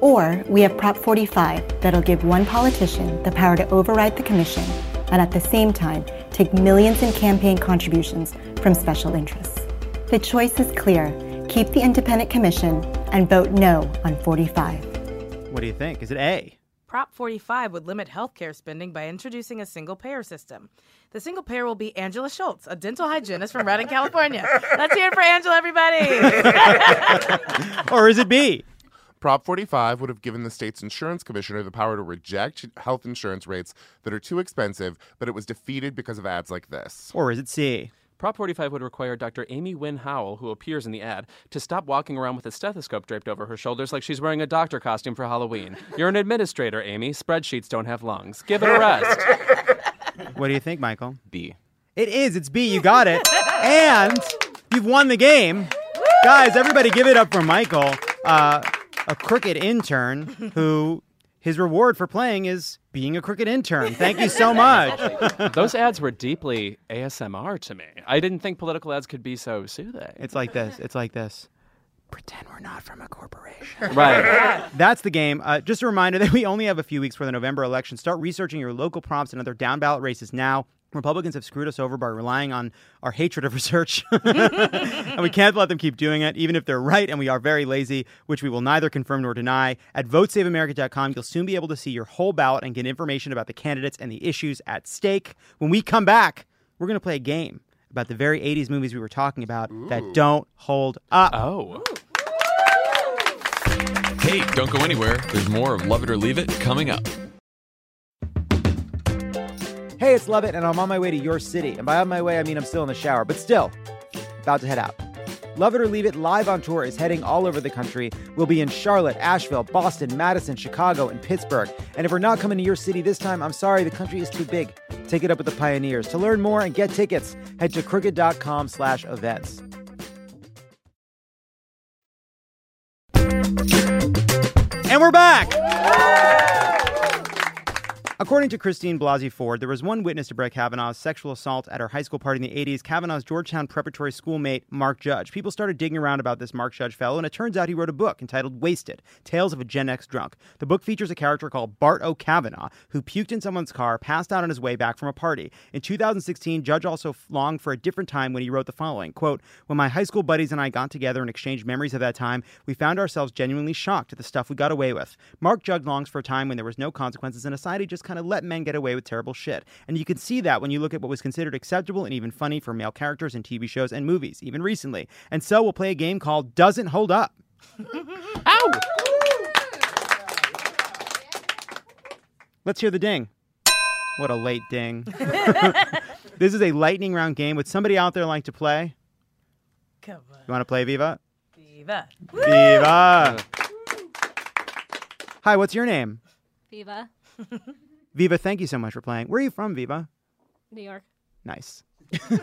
Or we have Prop 45 that'll give one politician the power to override the commission and at the same time take millions in campaign contributions from special interests. The choice is clear. Keep the independent commission and vote no on 45. What do you think? Is it A? Prop 45 would limit healthcare spending by introducing a single payer system. The single payer will be Angela Schultz, a dental hygienist from Redding, California. Let's hear it for Angela, everybody. (laughs) or is it B? Prop 45 would have given the state's insurance commissioner the power to reject health insurance rates that are too expensive, but it was defeated because of ads like this. Or is it C? Prop 45 would require Dr. Amy Wynne Howell, who appears in the ad, to stop walking around with a stethoscope draped over her shoulders like she's wearing a doctor costume for Halloween. You're an administrator, Amy. Spreadsheets don't have lungs. Give it a rest. (laughs) What do you think, Michael? B. It is. It's B. You got it. and you've won the game. Guys, everybody give it up for Michael, uh, a crooked intern who his reward for playing is being a crooked intern. Thank you so much. (laughs) Those ads were deeply ASMR to me. I didn't think political ads could be so soothing. It's like this. It's like this. Pretend we're not from a corporation. (laughs) Right. (laughs) That's the game. Uh, just a reminder that we only have a few weeks for the November election. Start researching your local prompts and other down ballot races now. Republicans have screwed us over by relying on our hatred of research. (laughs) and we can't let them keep doing it, even if they're right and we are very lazy, which we will neither confirm nor deny. At votesaveamerica.com, you'll soon be able to see your whole ballot and get information about the candidates and the issues at stake. When we come back, we're going to play a game about the very 80s movies we were talking about that don't hold up. Oh. Hey, don't go anywhere. There's more of Love It or Leave It coming up. Hey, it's Lovett, and I'm on my way to your city. And by on my way, I mean I'm still in the shower, but still, about to head out. Love It or Leave It live on tour is heading all over the country. We'll be in Charlotte, Asheville, Boston, Madison, Chicago, and Pittsburgh. And if we're not coming to your city this time, I'm sorry, the country is too big. Take it up with the pioneers. To learn more and get tickets, head to crooked.com slash events. And we're back. According to Christine Blasey Ford, there was one witness to Brett Kavanaugh's sexual assault at her high school party in the 80s, Kavanaugh's Georgetown preparatory schoolmate, Mark Judge. People started digging around about this Mark Judge fellow, and it turns out he wrote a book entitled Wasted Tales of a Gen X Drunk. The book features a character called Bart O'Kavanaugh, who puked in someone's car, passed out on his way back from a party. In 2016, Judge also longed for a different time when he wrote the following quote, When my high school buddies and I got together and exchanged memories of that time, we found ourselves genuinely shocked at the stuff we got away with. Mark Judge longs for a time when there was no consequences and a society just kind of let men get away with terrible shit. And you can see that when you look at what was considered acceptable and even funny for male characters in TV shows and movies, even recently. And so we'll play a game called Doesn't Hold Up. (laughs) Ow! Let's hear the ding. What a late ding. (laughs) this is a lightning round game. Would somebody out there like to play? Come on. You want to play, Viva? Viva. Viva. Hi, what's your name? Viva, (laughs) Viva, thank you so much for playing. Where are you from, Viva? New York. Nice. (laughs) One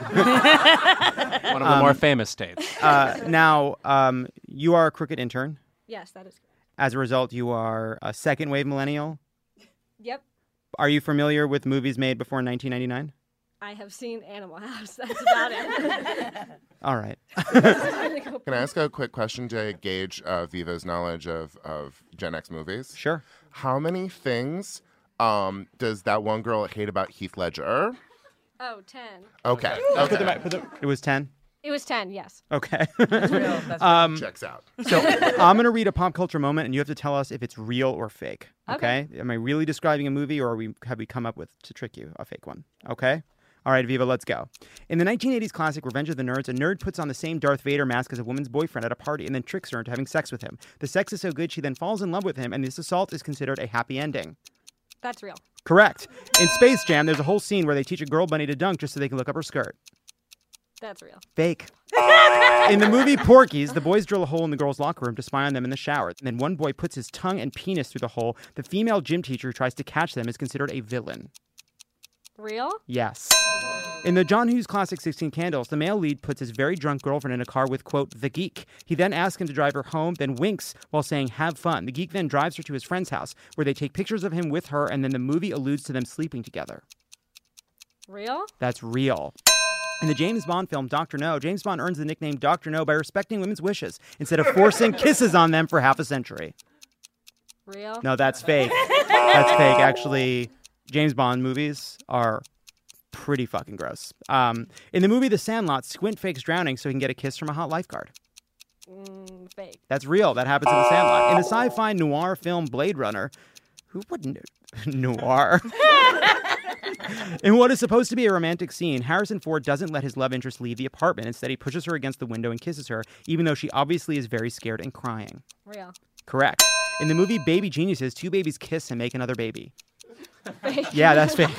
of the more famous states. Uh, now, um, you are a crooked intern. Yes, that is correct. As a result, you are a second wave millennial. Yep. Are you familiar with movies made before 1999? I have seen Animal House. (laughs) That's about it. (laughs) All right. Can I ask a quick question to gauge uh, Viva's knowledge of, of Gen X movies? Sure. How many things um, does that one girl hate about Heath Ledger? oh, 10. Okay. Put the okay. put the- it was 10? It was 10, yes. Okay. That's real. That's (laughs) um, Checks out. So I'm going to read a pop culture moment, and you have to tell us if it's real or fake. Okay. Okay? Am I really describing a movie, or are we have we come up with to trick you a fake one? Okay. All right, Viva, let's go. In the 1980s classic Revenge of the Nerds, a nerd puts on the same Darth Vader mask as a woman's boyfriend at a party and then tricks her into having sex with him. The sex is so good she then falls in love with him, and this assault is considered a happy ending. That's real. Correct. In Space Jam, there's a whole scene where they teach a girl bunny to dunk just so they can look up her skirt. That's real. Fake. in the movie Porky's, the boys drill a hole in the girls' locker room to spy on them in the shower. And then one boy puts his tongue and penis through the hole. The female gym teacher who tries to catch them is considered a villain. Real? Yes. In the John Hughes classic 16 Candles, the male lead puts his very drunk girlfriend in a car with, quote, the geek. He then asks him to drive her home, then winks while saying, have fun. The geek then drives her to his friend's house, where they take pictures of him with her, and then the movie alludes to them sleeping together. Real? That's real. In the James Bond film Dr. No, James Bond earns the nickname Dr. No by respecting women's wishes instead of forcing (laughs) kisses on them for half a century. Real? No, that's fake. (laughs) that's fake. Actually, James Bond movies are pretty fucking gross. Um, in the movie The Sandlot, Squint fakes drowning so he can get a kiss from a hot lifeguard. Mm, fake. That's real. That happens in The Sandlot. In the sci-fi noir film Blade Runner, who wouldn't (laughs) noir? (laughs) In what is supposed to be a romantic scene, Harrison Ford doesn't let his love interest leave the apartment. Instead, he pushes her against the window and kisses her, even though she obviously is very scared and crying. Real. Correct. In the movie Baby Geniuses, two babies kiss and make another baby. Fake. (laughs) Yeah, that's fake.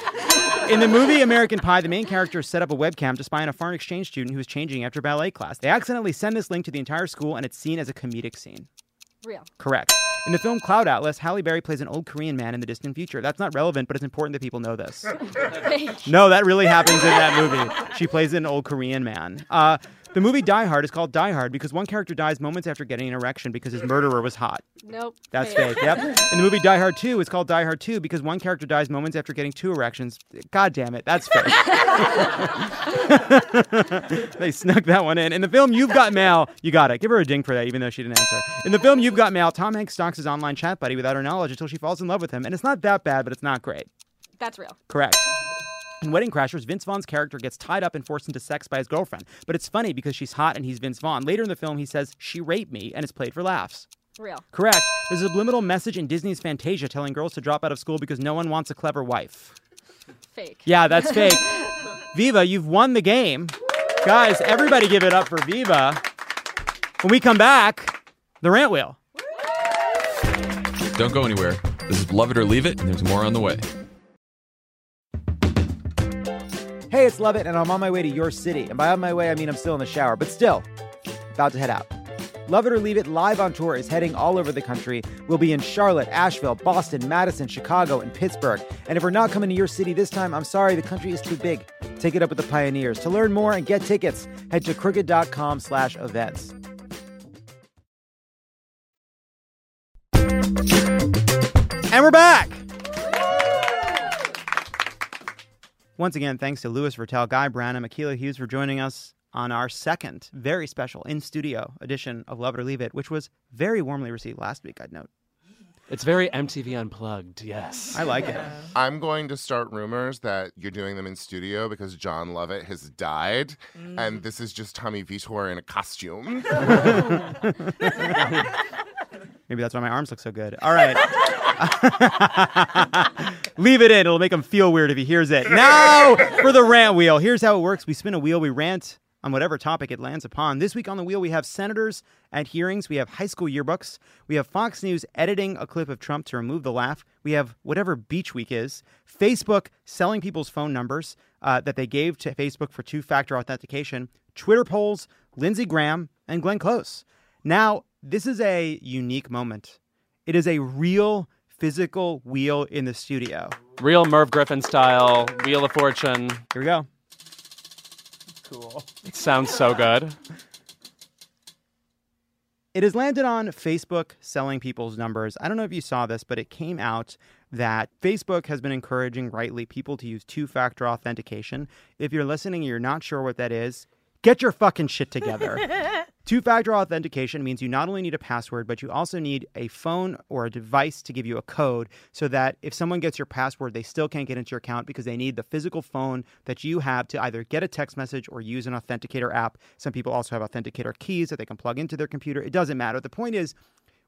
In the movie American Pie, the main characters set up a webcam to spy on a foreign exchange student who is changing after ballet class. They accidentally send this link to the entire school, and it's seen as a comedic scene. Real. Correct. In the film Cloud Atlas, Halle Berry plays an old Korean man in the distant future. That's not relevant, but it's important that people know this. (laughs) No, that really happens in that movie. She plays an old Korean man. Uh, the movie Die Hard is called Die Hard because one character dies moments after getting an erection because his murderer was hot. Nope. That's fake. Yep. And the movie Die Hard 2, is called Die Hard 2 because one character dies moments after getting two erections. God damn it, that's fake. (laughs) they snuck that one in. In the film You've Got Mail, you got it. Give her a ding for that, even though she didn't answer. In the film You've Got Mail, Tom Hanks stalks his online chat buddy without her knowledge until she falls in love with him. And it's not that bad, but it's not great. That's real. Correct. In Wedding Crashers, Vince Vaughn's character gets tied up and forced into sex by his girlfriend. But it's funny because she's hot and he's Vince Vaughn. Later in the film, he says, She raped me, and it's played for laughs. Real. Correct. There's a subliminal message in Disney's Fantasia telling girls to drop out of school because no one wants a clever wife. Fake. Yeah, that's fake. (laughs) Viva, you've won the game. Guys, everybody give it up for Viva. When we come back, the rant wheel. Don't go anywhere. This is Love It or Leave It, and there's more on the way. Hey, it's Lovett, and I'm on my way to your city. And by on my way, I mean I'm still in the shower, but still, about to head out. Love It or Leave It live on tour is heading all over the country. We'll be in Charlotte, Asheville, Boston, Madison, Chicago, and Pittsburgh. And if we're not coming to your city this time, I'm sorry, the country is too big. Take it up with the pioneers. To learn more and get tickets, head to crooked.com slash events. And we're back. Once again, thanks to Louis Virtel, Guy Branum, and Akila Hughes for joining us on our second very special in studio edition of Love It or Leave It, which was very warmly received last week, I'd note. It's very MTV Unplugged, yes. I like it. (laughs) I'm going to start rumors that you're doing them in studio because Jon Lovett has died, mm. and this is just Tommy Vitor in a costume. (laughs) Maybe that's why my arms look so good. All right. (laughs) (laughs) Leave it in. It'll make him feel weird if he hears it. Now for the rant wheel. Here's how it works we spin a wheel, we rant on whatever topic it lands upon. This week on the wheel, we have senators at hearings, we have high school yearbooks, we have Fox News editing a clip of Trump to remove the laugh, we have whatever Beach Week is, Facebook selling people's phone numbers uh, that they gave to Facebook for two factor authentication, Twitter polls, Lindsey Graham, and Glenn Close. Now, this is a unique moment. It is a real physical wheel in the studio. Real Merv Griffin style, Wheel of Fortune. Here we go. Cool. It sounds so good. It has landed on Facebook selling people's numbers. I don't know if you saw this, but it came out that Facebook has been encouraging rightly people to use two factor authentication. If you're listening and you're not sure what that is, get your fucking shit together. (laughs) Two factor authentication means you not only need a password, but you also need a phone or a device to give you a code so that if someone gets your password, they still can't get into your account because they need the physical phone that you have to either get a text message or use an authenticator app. Some people also have authenticator keys that they can plug into their computer. It doesn't matter. The point is,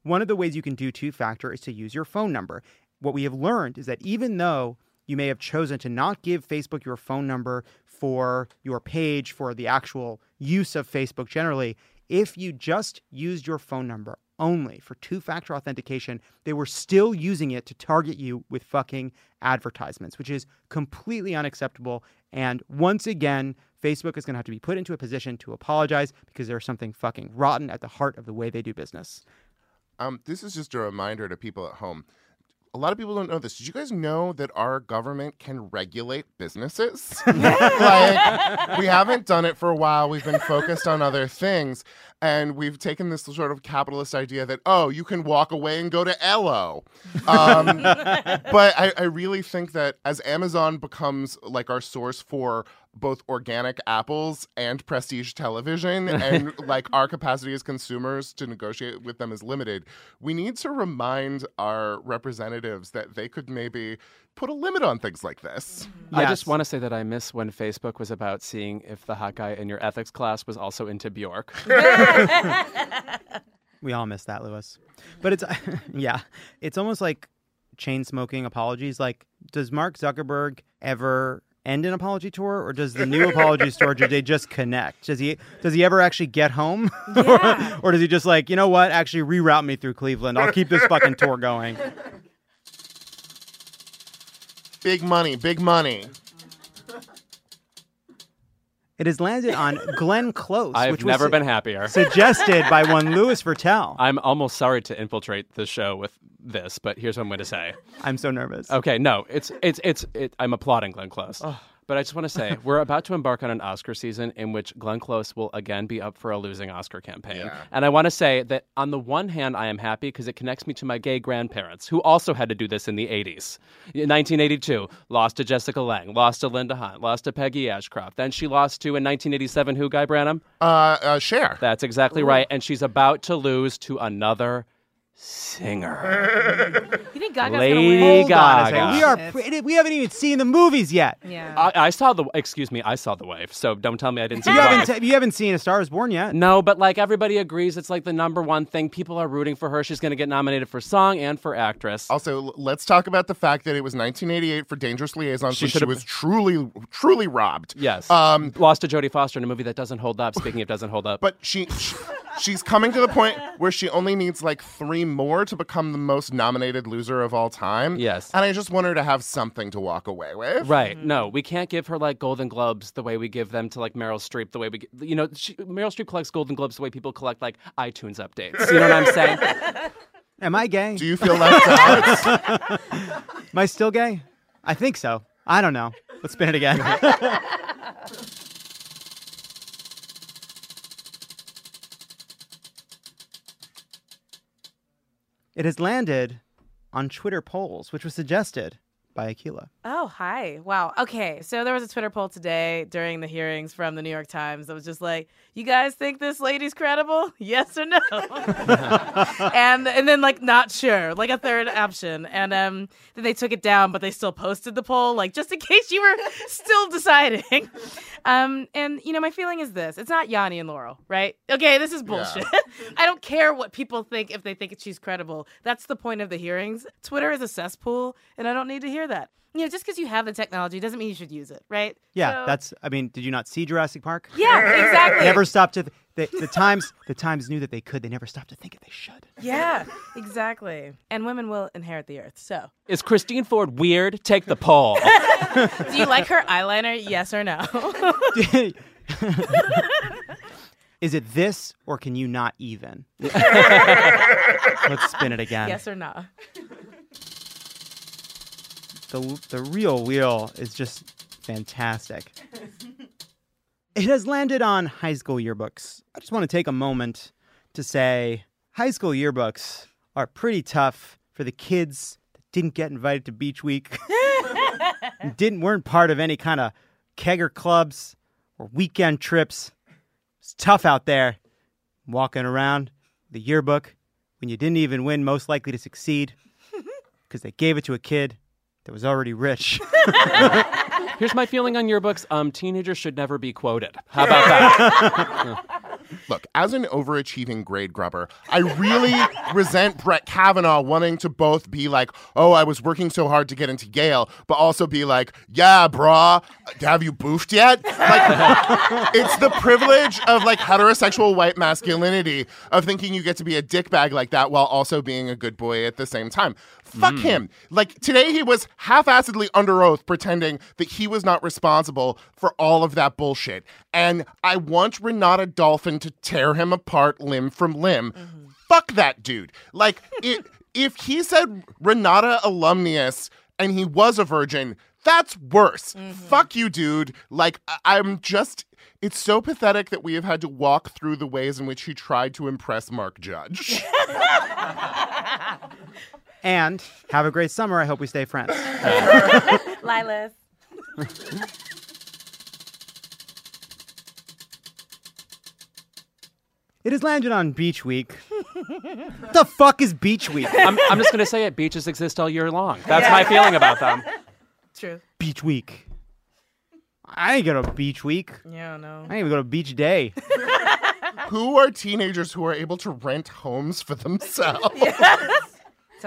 one of the ways you can do two factor is to use your phone number. What we have learned is that even though you may have chosen to not give Facebook your phone number for your page, for the actual use of Facebook generally. If you just used your phone number only for two factor authentication, they were still using it to target you with fucking advertisements, which is completely unacceptable. And once again, Facebook is going to have to be put into a position to apologize because there's something fucking rotten at the heart of the way they do business. Um, this is just a reminder to people at home. A lot of people don't know this. Did you guys know that our government can regulate businesses? (laughs) (laughs) like, we haven't done it for a while. We've been focused on other things. And we've taken this sort of capitalist idea that, oh, you can walk away and go to Ello. Um, (laughs) but I, I really think that as Amazon becomes like our source for both organic apples and prestige television (laughs) and like our capacity as consumers to negotiate with them is limited we need to remind our representatives that they could maybe put a limit on things like this I just want to say that I miss when Facebook was about seeing if the hot guy in your ethics class was also into Bjork. (laughs) We all miss that, Louis. But it's (laughs) yeah, it's almost like chain smoking apologies. Like, does Mark Zuckerberg ever end an apology tour, or does the new apology tour do they just connect? Does he does he ever actually get home, (laughs) or does he just like you know what? Actually, reroute me through Cleveland. I'll keep this fucking tour going. big money big money It has landed on Glenn Close, I've which was never su- been happier. (laughs) Suggested by one Louis Virtel. I'm almost sorry to infiltrate the show with this, but here's what I'm going to say. I'm so nervous. Okay, no, it's it's it's it, I'm applauding Glenn Close. But I just want to say we're about to embark on an Oscar season in which Glenn Close will again be up for a losing Oscar campaign. And I want to say that on the one hand, I am happy because it connects me to my gay grandparents who also had to do this in the 80s. In 1982, lost to Jessica Lange, lost to Linda Hunt, lost to Peggy Ashcroft. Then she lost to in 1987 who Guy Branum? uh, uh Cher That's exactly right. And she's about to lose to another singer. You think Gaga's Lady gonna win? Hold on. Gaga. We are pre- we haven't even seen the movies yet. Yeah. I, I saw the. Excuse me, I saw the wave. So don't tell me I didn't see You the haven't wave. t- you haven't seen A Star Is Born yet. No, but like everybody agrees, it's like the number one thing. People are rooting for her. She's going to get nominated for song and for actress. also let's talk about the fact that it was 1988 for dangerous liaisons She when she was truly truly robbed Yes. um Lost to Jodie Foster in a movie that doesn't hold up. Speaking of doesn't hold up. but she, she she's coming to the point where she only needs like three more to become the most nominated loser of all time Yes. and i just want her to have something to walk away with Right. Mm-hmm. No, we can't give her like Golden Globes the way we give them to like Meryl Streep. The way we, you know, she, Meryl Streep collects Golden Globes the way people collect like iTunes updates. You know what I'm saying? (laughs) Am I gay? do you feel left out (laughs) Am I still gay? I think so. I don't know. Let's spin it again. (laughs) it has landed on Twitter polls, which was suggested by Akila. Oh, hi. Wow. Okay. So there was a Twitter poll today during the hearings from the New York Times that was just like, you guys think this lady's credible? (laughs) Yes or no? (laughs) and and then like not sure, like a third option. And um then they took it down, but they still posted the poll, like just in (laughs) case you were still deciding. Um and you know, my feeling is this. It's not Yanny and Laurel, right? Okay, this is bullshit. I don't care what people think if they think she's credible. That's the point of the hearings. Twitter is a cesspool, and I don't need to hear that. You know, just because you have the technology doesn't mean you should use it, right? Yeah, So- that's. I mean, did you not see Jurassic Park? Yeah, exactly. Never stopped to. The, the times. The times knew that they could. They never stopped to think if they should. Yeah, exactly. And women will inherit the earth. So, Is Christine Ford weird? Take the poll. (laughs) do you like her eyeliner? Yes or no? (laughs) Is it this or can you not even? (laughs) Let's spin it again. yes or no? The the real wheel is just fantastic. (laughs) It has landed on high school yearbooks. I just want to take a moment to say high school yearbooks are pretty tough for the kids that didn't get invited to beach week, (laughs) didn't weren't part of any kind of kegger clubs or weekend trips. It's tough out there walking around the yearbook when you didn't even win most likely to succeed (laughs) because they gave it to a kid that was already rich. (laughs) Here's my feeling on yearbooks. Um, teenagers should never be quoted. How about that? (laughs) Look, as an overachieving grade grubber, I really resent Brett Kavanaugh wanting to both be like, oh, I was working so hard to get into Yale, but also be like, yeah, brah, have you boofed yet? Like, (laughs) it's the privilege of like heterosexual white masculinity of thinking you get to be a dickbag like that while also being a good boy at the same time. Fuck mm. him. Like today, he was half assedly under oath pretending that he was not responsible for all of that bullshit. And I want Renate Dolphin to tear him apart limb from limb. Mm-hmm. Fuck that dude. Like, it, if he said Renate alumnius and he was a virgin, that's worse. Mm-hmm. Fuck you, dude. Like, I- I'm just. It's so pathetic that we have had to walk through the ways in which he tried to impress Mark Judge. (laughs) (laughs) And have a great summer. I hope we stay friends. (laughs) Lilas. It has landed on Beach Week. What the fuck is Beach Week? I'm, I'm just going to say it. Beaches exist all year long. That's my feeling about them. (laughs) True. Beach Week. I ain't go to Beach Week. Yeah, no. I ain't even go to Beach Day. (laughs) who are teenagers who are able to rent homes for themselves?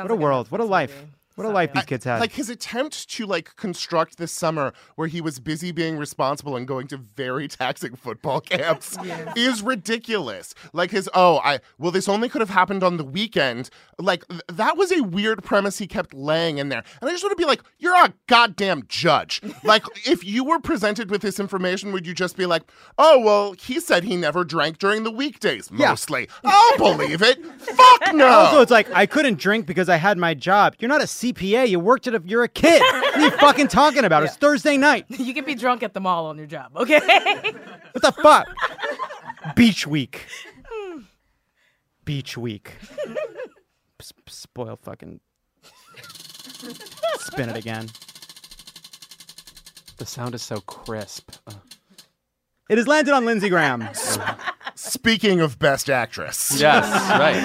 What a world. What a life. What a life these kids had. Like his attempt to like construct this summer where he was busy being responsible and going to very (laughs) taxing football camps (laughs) is ridiculous. Like his oh, I well this only could have happened on the weekend. Like th- that was a weird premise he kept laying in there. And I just want to be like, you're a goddamn judge. (laughs) like if you were presented with this information, would you just be like, "Oh, well, he said he never drank during the weekdays Yeah. mostly." I'll believe it. Fuck no. Also, it's like I couldn't drink because I had my job. You're not a CPA. You worked at a. You're a kid. what are you (laughs) fucking talking about? It's Thursday night. (laughs) You can be drunk at the mall on your job, okay? (laughs) What the fuck? Beach week. Beach week. Spoil fucking. Spin it again. The sound is so crisp. Uh, It has landed on Lindsey Graham. Speaking of best actress. Yes, right.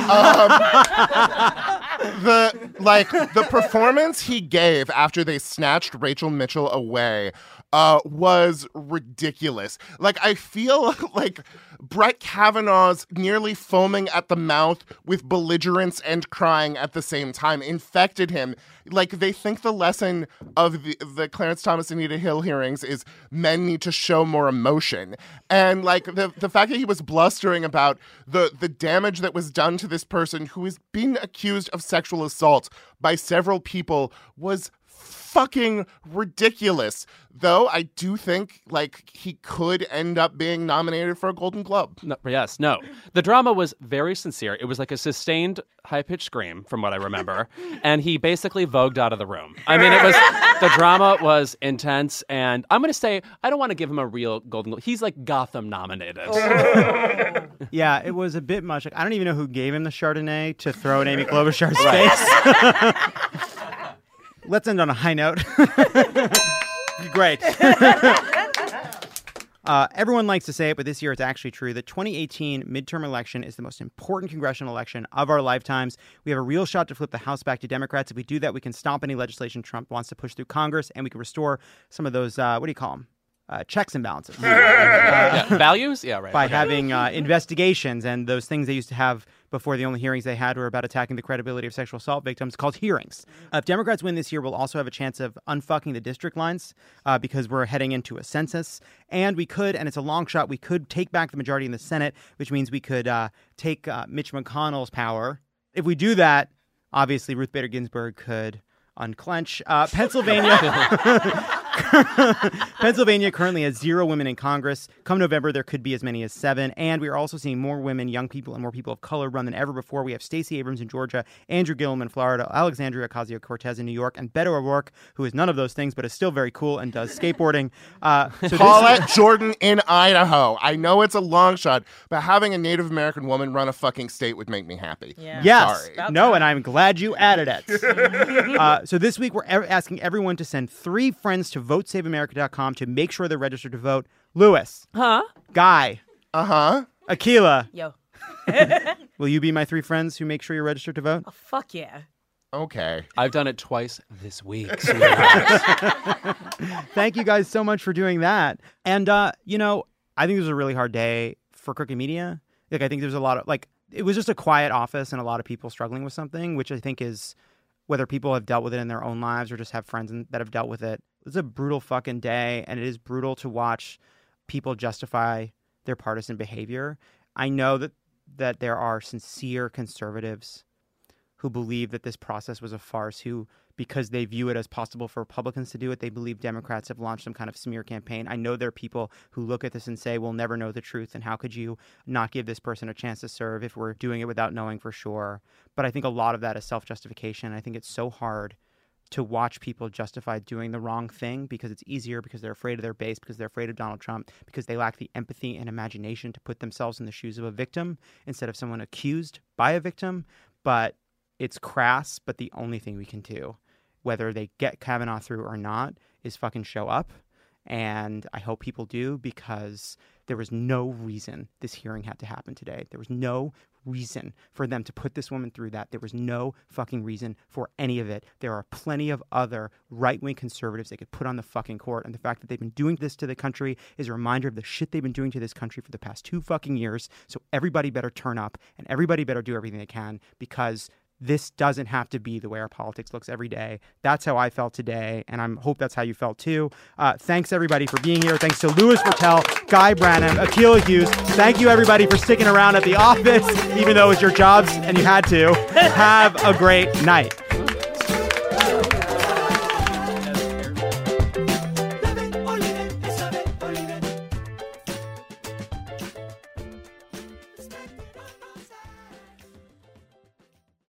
Um, the like the performance he gave after they snatched Rachel Mitchell away uh, was ridiculous. Like I feel (laughs) like Brett Kavanaugh's nearly foaming at the mouth with belligerence and crying at the same time infected him. Like they think the lesson of the, the Clarence Thomas Anita Hill hearings is men need to show more emotion. And like the the fact that he was blustering about the the damage that was done to this person who is being accused of sexual assault by several people was fucking ridiculous. Though I do think like he could end up being nominated for a Golden Globe. No, yes, no. The drama was very sincere. It was like a sustained, high pitched scream, from what I remember. (laughs) and he basically vogued out of the room. I mean, it was the drama was intense. And I'm going to say, I don't want to give him a real Golden Globe. He's like Gotham nominated. (laughs) Yeah, it was a bit much. Like, I don't even know who gave him the Chardonnay to throw in Amy Klobuchar's face. (laughs) Let's end on a high note. (laughs) Great. (laughs) Uh, everyone likes to say it, but this year it's actually true. The 2018 midterm election is the most important congressional election of our lifetimes. We have a real shot to flip the House back to Democrats. If we do that, we can stop any legislation Trump wants to push through Congress, and we can restore some of those, uh, what do you call them? Uh, checks and balances. (laughs) Yeah, values? Yeah, right. By okay. having uh, investigations and those things they used to have before the only hearings they had were about attacking the credibility of sexual assault victims called hearings. Uh, if Democrats win this year, we'll also have a chance of unfucking the district lines uh, because we're heading into a census. And we could, and it's a long shot, we could take back the majority in the Senate, which means we could uh, take uh, Mitch McConnell's power. If we do that, obviously Ruth Bader Ginsburg could unclench. Uh, Pennsylvania. (laughs) Pennsylvania currently has zero women in Congress. Come November, there could be as many as seven. And we are also seeing more women, young people, and more people of color run than ever before. We have Stacey Abrams in Georgia, Andrew Gillum in Florida, Alexandria Ocasio Cortez in New York, and Beto O'Rourke, who is none of those things but is still very cool and does skateboarding. Uh, so this- Paulette Jordan in Idaho. I know it's a long shot, but having a Native American woman run a fucking state would make me happy. Yes. Sorry. No, and I'm glad you added it. (laughs) uh, so this week we're asking everyone to send three friends to votesaveamerica.com to make sure they're registered to vote. Louis. Huh? Guy. Uh huh. Akila. Yo. (laughs) (laughs) Will you be my three friends who make sure you're registered to vote? Oh, Fuck yeah. Okay. I've done it twice this week. (laughs) Thank you guys so much for doing that. And uh, you know, I think this was a really hard day for crooked media. Like I think there's a lot of like it was just a quiet office and a lot of people struggling with something, which I think is whether people have dealt with it in their own lives or just have friends that have dealt with it. It's a brutal fucking day, and it is brutal to watch people justify their partisan behavior. I know that that there are sincere conservatives who believe that this process was a farce, who, because they view it as possible for Republicans to do it, they believe Democrats have launched some kind of smear campaign. I know there are people who look at this and say, we'll never know the truth, and how could you not give this person a chance to serve if we're doing it without knowing for sure? But I think a lot of that is self justification. I think it's so hard to watch people justify doing the wrong thing because it's easier because they're afraid of their base because they're afraid of Donald Trump because they lack the empathy and imagination to put themselves in the shoes of a victim instead of someone accused by a victim but it's crass but the only thing we can do whether they get Kavanaugh through or not is fucking show up and I hope people do because there was no reason this hearing had to happen today. There was no reason for them to put this woman through that. There was no fucking reason for any of it. There are plenty of other right wing conservatives they could put on the fucking court. And the fact that they've been doing this to the country is a reminder of the shit they've been doing to this country for the past two fucking years. So everybody better turn up and everybody better do everything they can because this doesn't have to be the way our politics looks every day. That's how I felt today, and I hope that's how you felt too. Uh, thanks everybody for being here. Thanks to Louis Virtel, Guy Branum, Akila Hughes. Thank you everybody for sticking around at the (laughs) office, even though it was your jobs and you had to. (laughs) Have a great night.